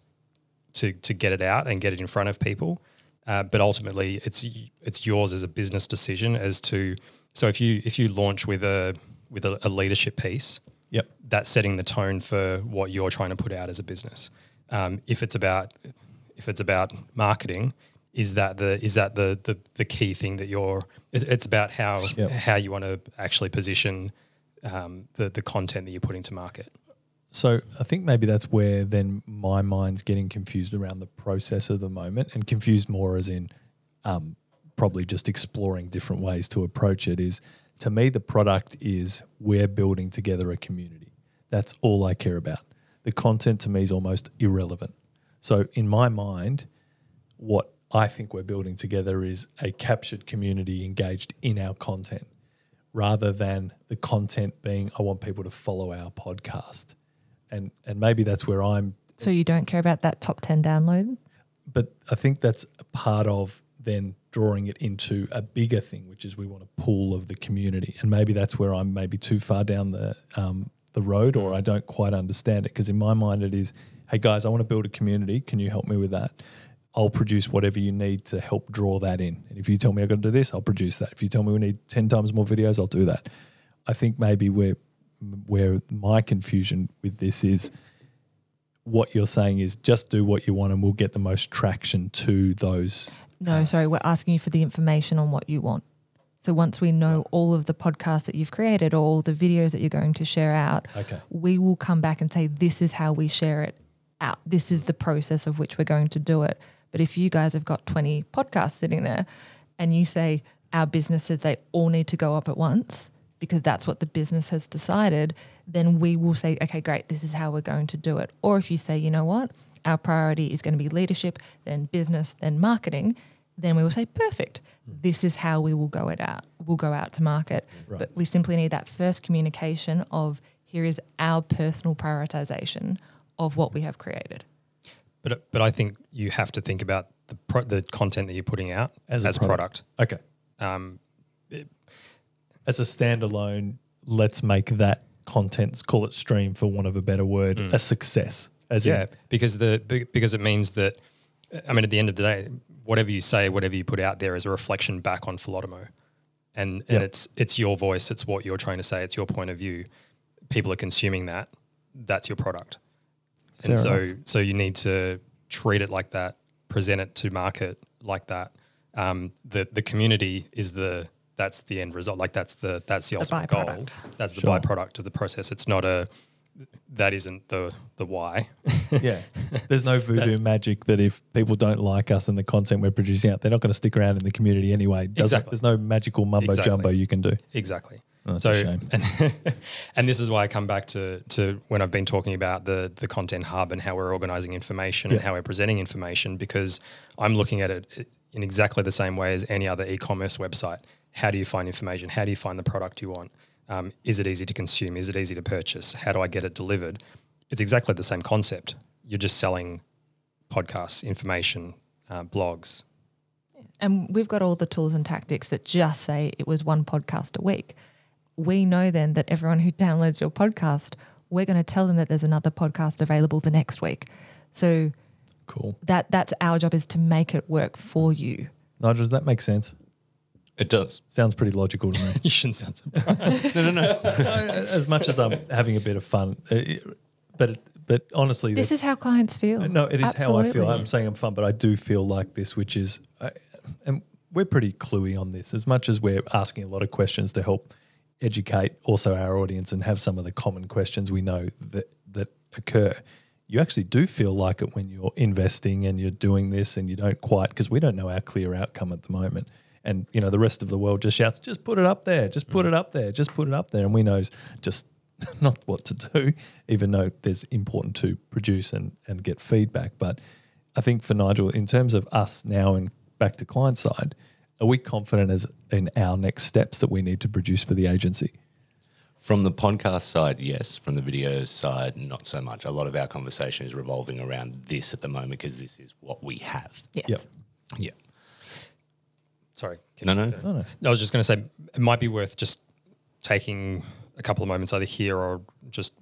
Speaker 2: to to get it out and get it in front of people. Uh, but ultimately, it's it's yours as a business decision as to. So if you if you launch with a with a, a leadership piece,
Speaker 1: Yep.
Speaker 2: that's setting the tone for what you're trying to put out as a business. Um, if it's about if it's about marketing, is that the is that the the, the key thing that you're? It's about how
Speaker 1: Yep.
Speaker 2: how you want to actually position um, the the content that you're putting to market.
Speaker 1: So I think maybe that's where then my mind's getting confused around the process of the moment, and confused more as in um, probably just exploring different ways to approach it. Is to me the product is we're building together a community. That's all I care about. The content to me is almost irrelevant. So in my mind, what I think we're building together is a captured community engaged in our content rather than the content being I want people to follow our podcast. And and maybe that's where I'm
Speaker 3: So you don't care about that top 10 download?
Speaker 1: but I think that's a part of then drawing it into a bigger thing, which is we want a pool of the community, and maybe that's where I'm maybe too far down the um, the road, or I don't quite understand it. Because in my mind, it is, hey guys, I want to build a community. Can you help me with that? I'll produce whatever you need to help draw that in. And if you tell me I've got to do this, I'll produce that. If you tell me we need ten times more videos, I'll do that. I think maybe where where my confusion with this is what you're saying is just do what you want and we'll get the most traction to those.
Speaker 3: No, uh, sorry, we're asking you for the information on what you want. So once we know all of the podcasts that you've created or all the videos that you're going to share out,
Speaker 1: Okay.
Speaker 3: we will come back and say, this is how we share it out. This is the process of which we're going to do it. But if you guys have got 20 podcasts sitting there and you say, our business says they all need to go up at once because that's what the business has decided, then we will say, okay, great, this is how we're going to do it. Or if you say, you know what, our priority is going to be leadership, then business, then marketing, then we will say, perfect, this is how we will go it out. We'll go out to market.
Speaker 1: Right.
Speaker 3: But we simply need that first communication of here is our personal prioritization of what we have created.
Speaker 2: But but I think you have to think about the pro- the content that you're putting out
Speaker 1: As
Speaker 2: as,
Speaker 1: a
Speaker 2: product.
Speaker 1: Okay.
Speaker 2: Um,
Speaker 1: As a standalone, let's make that content, call it stream for want of a better word, a success. As
Speaker 2: yeah,
Speaker 1: in,
Speaker 2: because the because it means that I mean at the end of the day, whatever you say, whatever you put out there is a reflection back on Philotomo, and and
Speaker 1: Yep.
Speaker 2: it's it's your voice, it's what you're trying to say, it's your point of view. People are consuming that. That's your product,
Speaker 1: Fair
Speaker 2: and so
Speaker 1: enough.
Speaker 2: so you need to treat it like that, present it to market like that. Um, the the community is the that's the end result. Like that's the that's the ultimate goal. That's the
Speaker 1: Sure.
Speaker 2: byproduct of the process. It's not a that isn't the the why.
Speaker 1: yeah. There's no voodoo magic that if people don't like us and the content we're producing out, they're not going to stick around in the community anyway. Does it?
Speaker 2: Exactly.
Speaker 1: There's no magical mumbo
Speaker 2: Exactly.
Speaker 1: jumbo you can do.
Speaker 2: Exactly.
Speaker 1: Oh, that's
Speaker 2: so,
Speaker 1: a shame.
Speaker 2: And, and this is why I come back to to when I've been talking about the the content hub and how we're organizing information and how we're presenting information because I'm looking at it in exactly the same way as any other e-commerce website. How do you find information? How do you find the product you want? Um, is it easy to consume? Is it easy to purchase? How do I get it delivered? It's exactly the same concept. You're just selling podcasts, information, uh, blogs.
Speaker 3: And we've got all the tools and tactics that just say it was one podcast a week. We know then that everyone who downloads your podcast, we're going to tell them that there's another podcast available the next week. So
Speaker 1: Cool.
Speaker 3: that that's our job is to make it work for you.
Speaker 1: Nigel, does that make sense?
Speaker 4: It does.
Speaker 1: Sounds pretty logical to me.
Speaker 2: You shouldn't sound surprised.
Speaker 4: No, no, no.
Speaker 1: as much as I'm having a bit of fun, uh, but but honestly,
Speaker 3: This is how clients feel.
Speaker 1: no, it is how I feel. I'm saying I'm fun, but I do feel like this, which is, I, and we're pretty cluey on this. As much as we're asking a lot of questions to help educate also our audience and have some of the common questions we know that that occur. You actually do feel like it when you're investing and you're doing this, and you don't quite because we don't know our clear outcome at the moment. And you know the rest of the world just shouts, "Just put it up there, just put it up there, just put it up there," and we knows just not what to do, even though there's important to produce and, and get feedback. But I think for Nigel, in terms of us now and back to client side, are we confident as in our next steps that we need to produce for the agency?
Speaker 4: From the podcast side, yes. From the video side, not so much. A lot of our conversation is revolving around this at the moment because this is what we have.
Speaker 3: Yes.
Speaker 1: Yep.
Speaker 4: Yeah.
Speaker 2: Sorry.
Speaker 4: No, no.
Speaker 1: No, no.
Speaker 2: I was just going to say it might be worth just taking a couple of moments either here or just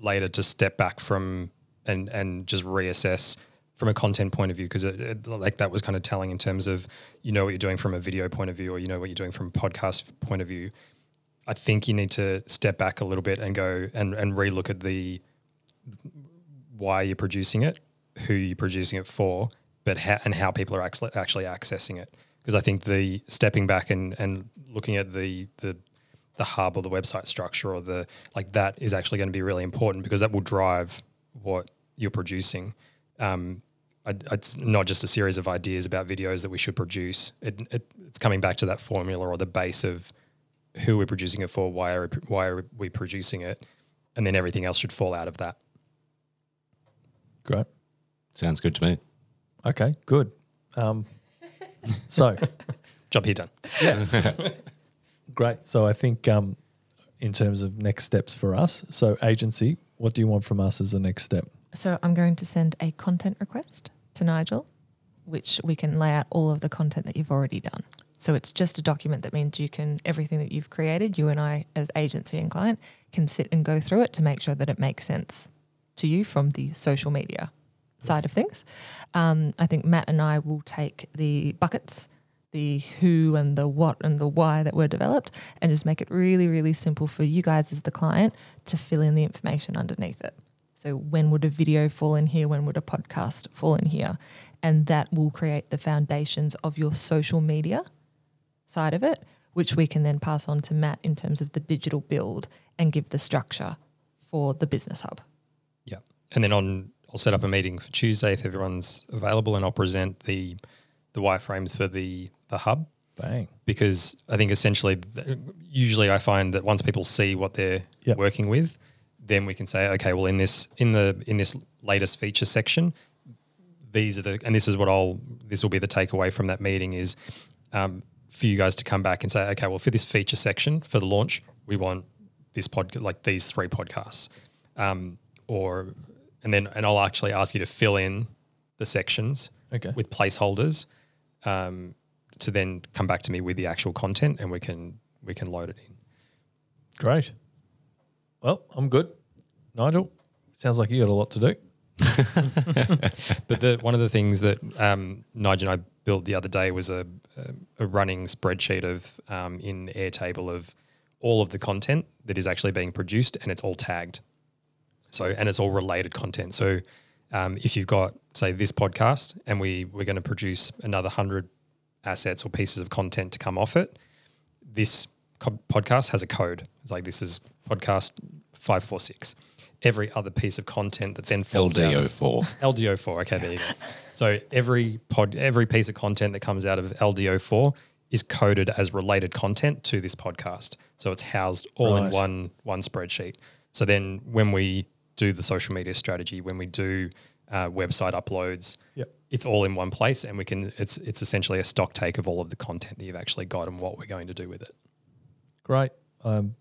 Speaker 2: later to step back from and and just reassess from a content point of view because it, it, like that was kind of telling in terms of you know what you're doing from a video point of view or you know what you're doing from a podcast point of view. I think you need to step back a little bit and go and and relook at the why you're producing it, who you're producing it for, but how, and how people are actually actually accessing it. Because I think the stepping back and and looking at the the the hub or the website structure or the like that is actually going to be really important because that will drive what you're producing. Um, I, it's not just a series of ideas about videos that we should produce. It, it, it's coming back to that formula or the base of who we're producing it for, why are we, why are we producing it, and then everything else should fall out of that.
Speaker 1: Great.
Speaker 4: Sounds good to me.
Speaker 1: Okay, good. Um, so,
Speaker 2: Job here done. Yeah.
Speaker 1: great. So, I think um, in terms of next steps for us, so agency, what do you want from us as the next step?
Speaker 3: So I'm going to send a content request to Nigel, which we can lay out all of the content that you've already done. So it's just a document that means you can everything that you've created, you and I as agency and client can sit and go through it to make sure that it makes sense to you from the social media side of things. Um, I think Matt and I will take the buckets, the who and the what and the why that were developed, and just make it really, really simple for you guys as the client to fill in the information underneath it. So, when would a video fall in here? When would a podcast fall in here? And that will create the foundations of your social media side of it, which we can then pass on to Matt in terms of the digital build and give the structure for the business hub.
Speaker 2: Yeah. And then on, I'll set up a meeting for Tuesday if everyone's available, and I'll present the the wireframes for the the hub
Speaker 1: Bang.
Speaker 2: because I think essentially, usually I find that once people see what they're
Speaker 1: Yep.
Speaker 2: working with, then we can say, okay, well in this in the in this latest feature section, these are the and this is what I'll this will be the takeaway from that meeting is um, for you guys to come back and say, okay, well for this feature section for the launch, we want this pod like these three podcasts, um, or and then and I'll actually ask you to fill in the sections
Speaker 1: Okay.
Speaker 2: with placeholders um, to then come back to me with the actual content and we can we can load it in.
Speaker 1: Great. Well, I'm good. Nigel, sounds like you got a lot to do.
Speaker 2: But the one of the things that um, Nigel and I built the other day was a, a, a running spreadsheet of um, in Airtable of all of the content that is actually being produced, and it's all tagged. So and it's all related content. So um, if you've got say this podcast, and we we're going to produce another hundred assets or pieces of content to come off it, this co- podcast has a code. It's like this is podcast five four six. Every other piece of content that then falls out of-
Speaker 4: LDO4.
Speaker 2: LDO4. Okay, there you go. So every pod, every piece of content that comes out of LDO4 is coded as related content to this podcast. So it's housed all in one one spreadsheet. So then when we do the social media strategy, when we do uh, website uploads,
Speaker 1: Yep.
Speaker 2: it's all in one place, and we can. It's it's essentially a stock take of all of the content that you've actually got and what we're going to do with it.
Speaker 1: Great. Um,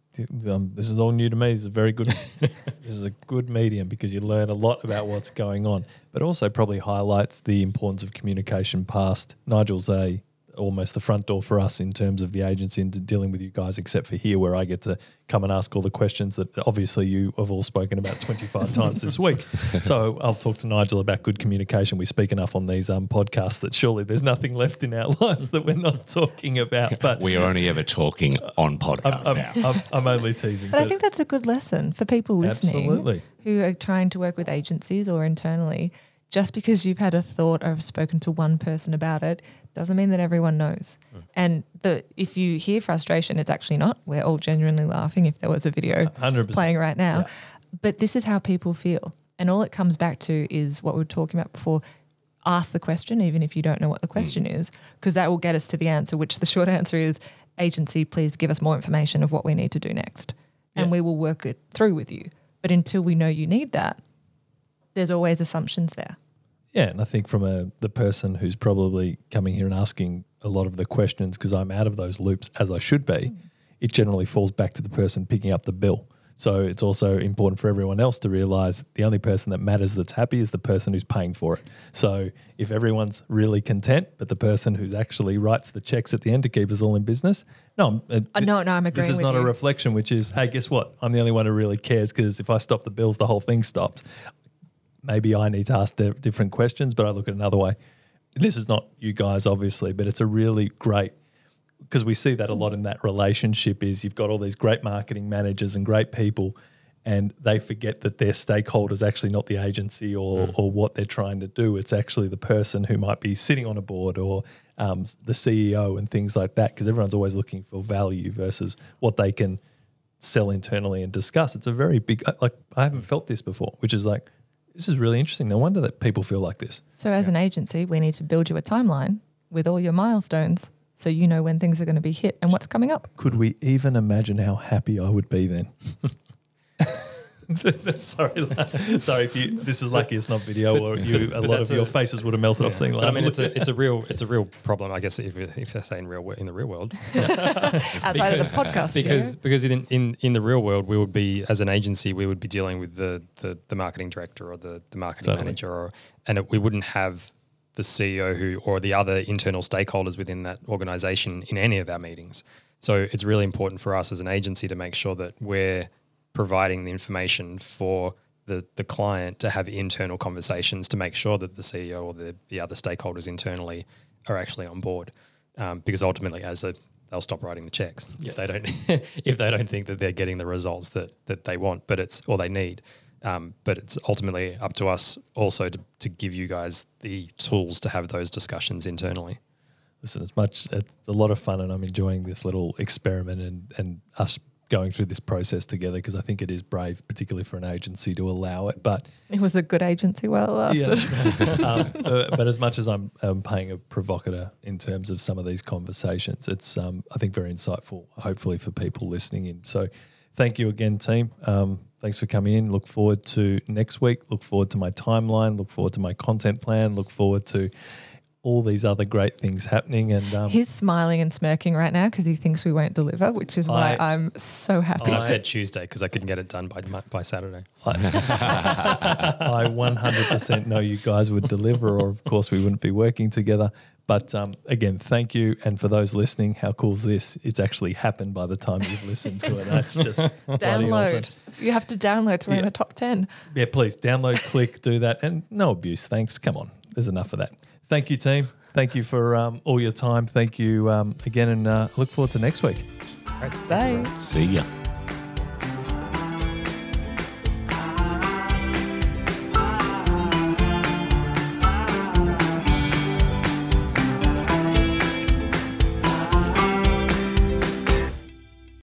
Speaker 1: um, this is all new to me. This is a very good. this is a good medium because you learn a lot about what's going on, but also probably highlights the importance of communication. Past Nigel's a almost the front door for us in terms of the agency and dealing with you guys, except for here where I get to come and ask all the questions that obviously you have all spoken about 25 times this week. So I'll talk to Nigel about good communication. We speak enough on these um, podcasts that surely there's nothing left in our lives that we're not talking about. But
Speaker 4: We are only ever talking on podcasts
Speaker 1: I'm,
Speaker 4: now.
Speaker 1: I'm, I'm only teasing.
Speaker 3: But I think that's a good lesson for people listening
Speaker 1: Absolutely.
Speaker 3: who are trying to work with agencies or internally. Just because you've had a thought or have spoken to one person about it doesn't mean that everyone knows. And the if you hear frustration, it's actually not. We're all genuinely laughing if there was a video
Speaker 1: 100%.
Speaker 3: playing right now.
Speaker 1: Yeah.
Speaker 3: But this is how people feel. And all it comes back to is what we were talking about before. Ask the question, even if you don't know what the question is, because that will get us to the answer, which the short answer is agency, please give us more information of what we need to do next. And
Speaker 1: Yeah.
Speaker 3: we will work it through with you. But until we know you need that, there's always assumptions there.
Speaker 1: Yeah, and I think from a the person who's probably coming here and asking a lot of the questions because I'm out of those loops as I should be, it generally falls back to the person picking up the bill. So it's also important for everyone else to realize the only person that matters that's happy is the person who's paying for it. So if everyone's really content, but the person who's actually writes the checks at the end to keep us all in business, no, I'm- uh,
Speaker 3: Uh, no, no, I'm agreeing.
Speaker 1: This
Speaker 3: is
Speaker 1: not a reflection, which is, hey, guess what? I'm the only one who really cares because if I stop the bills, the whole thing stops. Maybe I need to ask di- different questions, but I look at it another way. This is not you guys, obviously, but it's a really great because we see that a lot in that relationship is you've got all these great marketing managers and great people and they forget that their stakeholders actually not the agency or, or what they're trying to do. It's actually the person who might be sitting on a board or um, the ceo and things like that because everyone's always looking for value versus what they can sell internally and discuss. It's a very big like i haven't felt this before which is like this is really interesting no wonder that people feel like this
Speaker 3: So, as an agency, we need to build you a timeline with all your milestones so you know when things are going to be hit and what's coming up.
Speaker 1: could we even imagine how happy I would be then? sorry, sorry. If you this is lucky, it's not video, or you a lot of
Speaker 2: that's
Speaker 1: your
Speaker 2: a-
Speaker 1: faces would have melted off seeing.
Speaker 2: But I mean, it's a it's a real it's a real problem, I guess, if if they're saying real in the real world.
Speaker 3: Outside of the podcast,
Speaker 2: because
Speaker 3: yeah.
Speaker 2: because in, in in the real world we would be as an agency we would be dealing with the the, the marketing director or the, the marketing
Speaker 1: Totally.
Speaker 2: manager or and it, we wouldn't have the CEO who or the other internal stakeholders within that organization in any of our meetings. So it's really important for us as an agency to make sure that we're providing the information for the, the client to have internal conversations to make sure that the CEO or the, the other stakeholders internally are actually on board. Um, because ultimately, as a they'll stop writing the checks if they don't if they don't think that they're getting the results that that they want, but it's or they need. Um, but it's ultimately up to us also to, to give you guys the tools to have those discussions internally.
Speaker 1: Listen, it's much. It's a lot of fun, and I'm enjoying this little experiment and and us going through this process together because I think it is brave, particularly for an agency to allow it. But
Speaker 3: It was a good agency while it lasted.
Speaker 1: um, uh, but as much as I'm um, paying a provocateur in terms of some of these conversations, it's um, I think very insightful. Hopefully for people listening in. So, thank you again, team. Um, thanks for coming in. Look forward to next week. Look forward to my timeline. Look forward to my content plan. Look forward to all these other great things happening. And um,
Speaker 3: He's smiling and smirking right now because he thinks we won't deliver, which is why
Speaker 1: I-
Speaker 3: I, am so happy.
Speaker 2: I've said Tuesday because I couldn't get it done by by Saturday.
Speaker 1: I 100% know you guys would deliver, or of course we wouldn't be working together. But um, again, thank you. And for those listening, how cool is this? It's actually happened by the time you've listened to it. That's just bloody
Speaker 3: download.
Speaker 1: awesome.
Speaker 3: You have to download to be in
Speaker 1: Yeah.
Speaker 3: the top 10.
Speaker 1: Yeah, please download, click, do that. And no abuse. Thanks. Come on. There's enough of that. Thank you, team. Thank you for um, all your time. Thank you um, again. And uh, look forward to next week.
Speaker 2: Great. Thanks,
Speaker 3: Bye.
Speaker 4: See ya.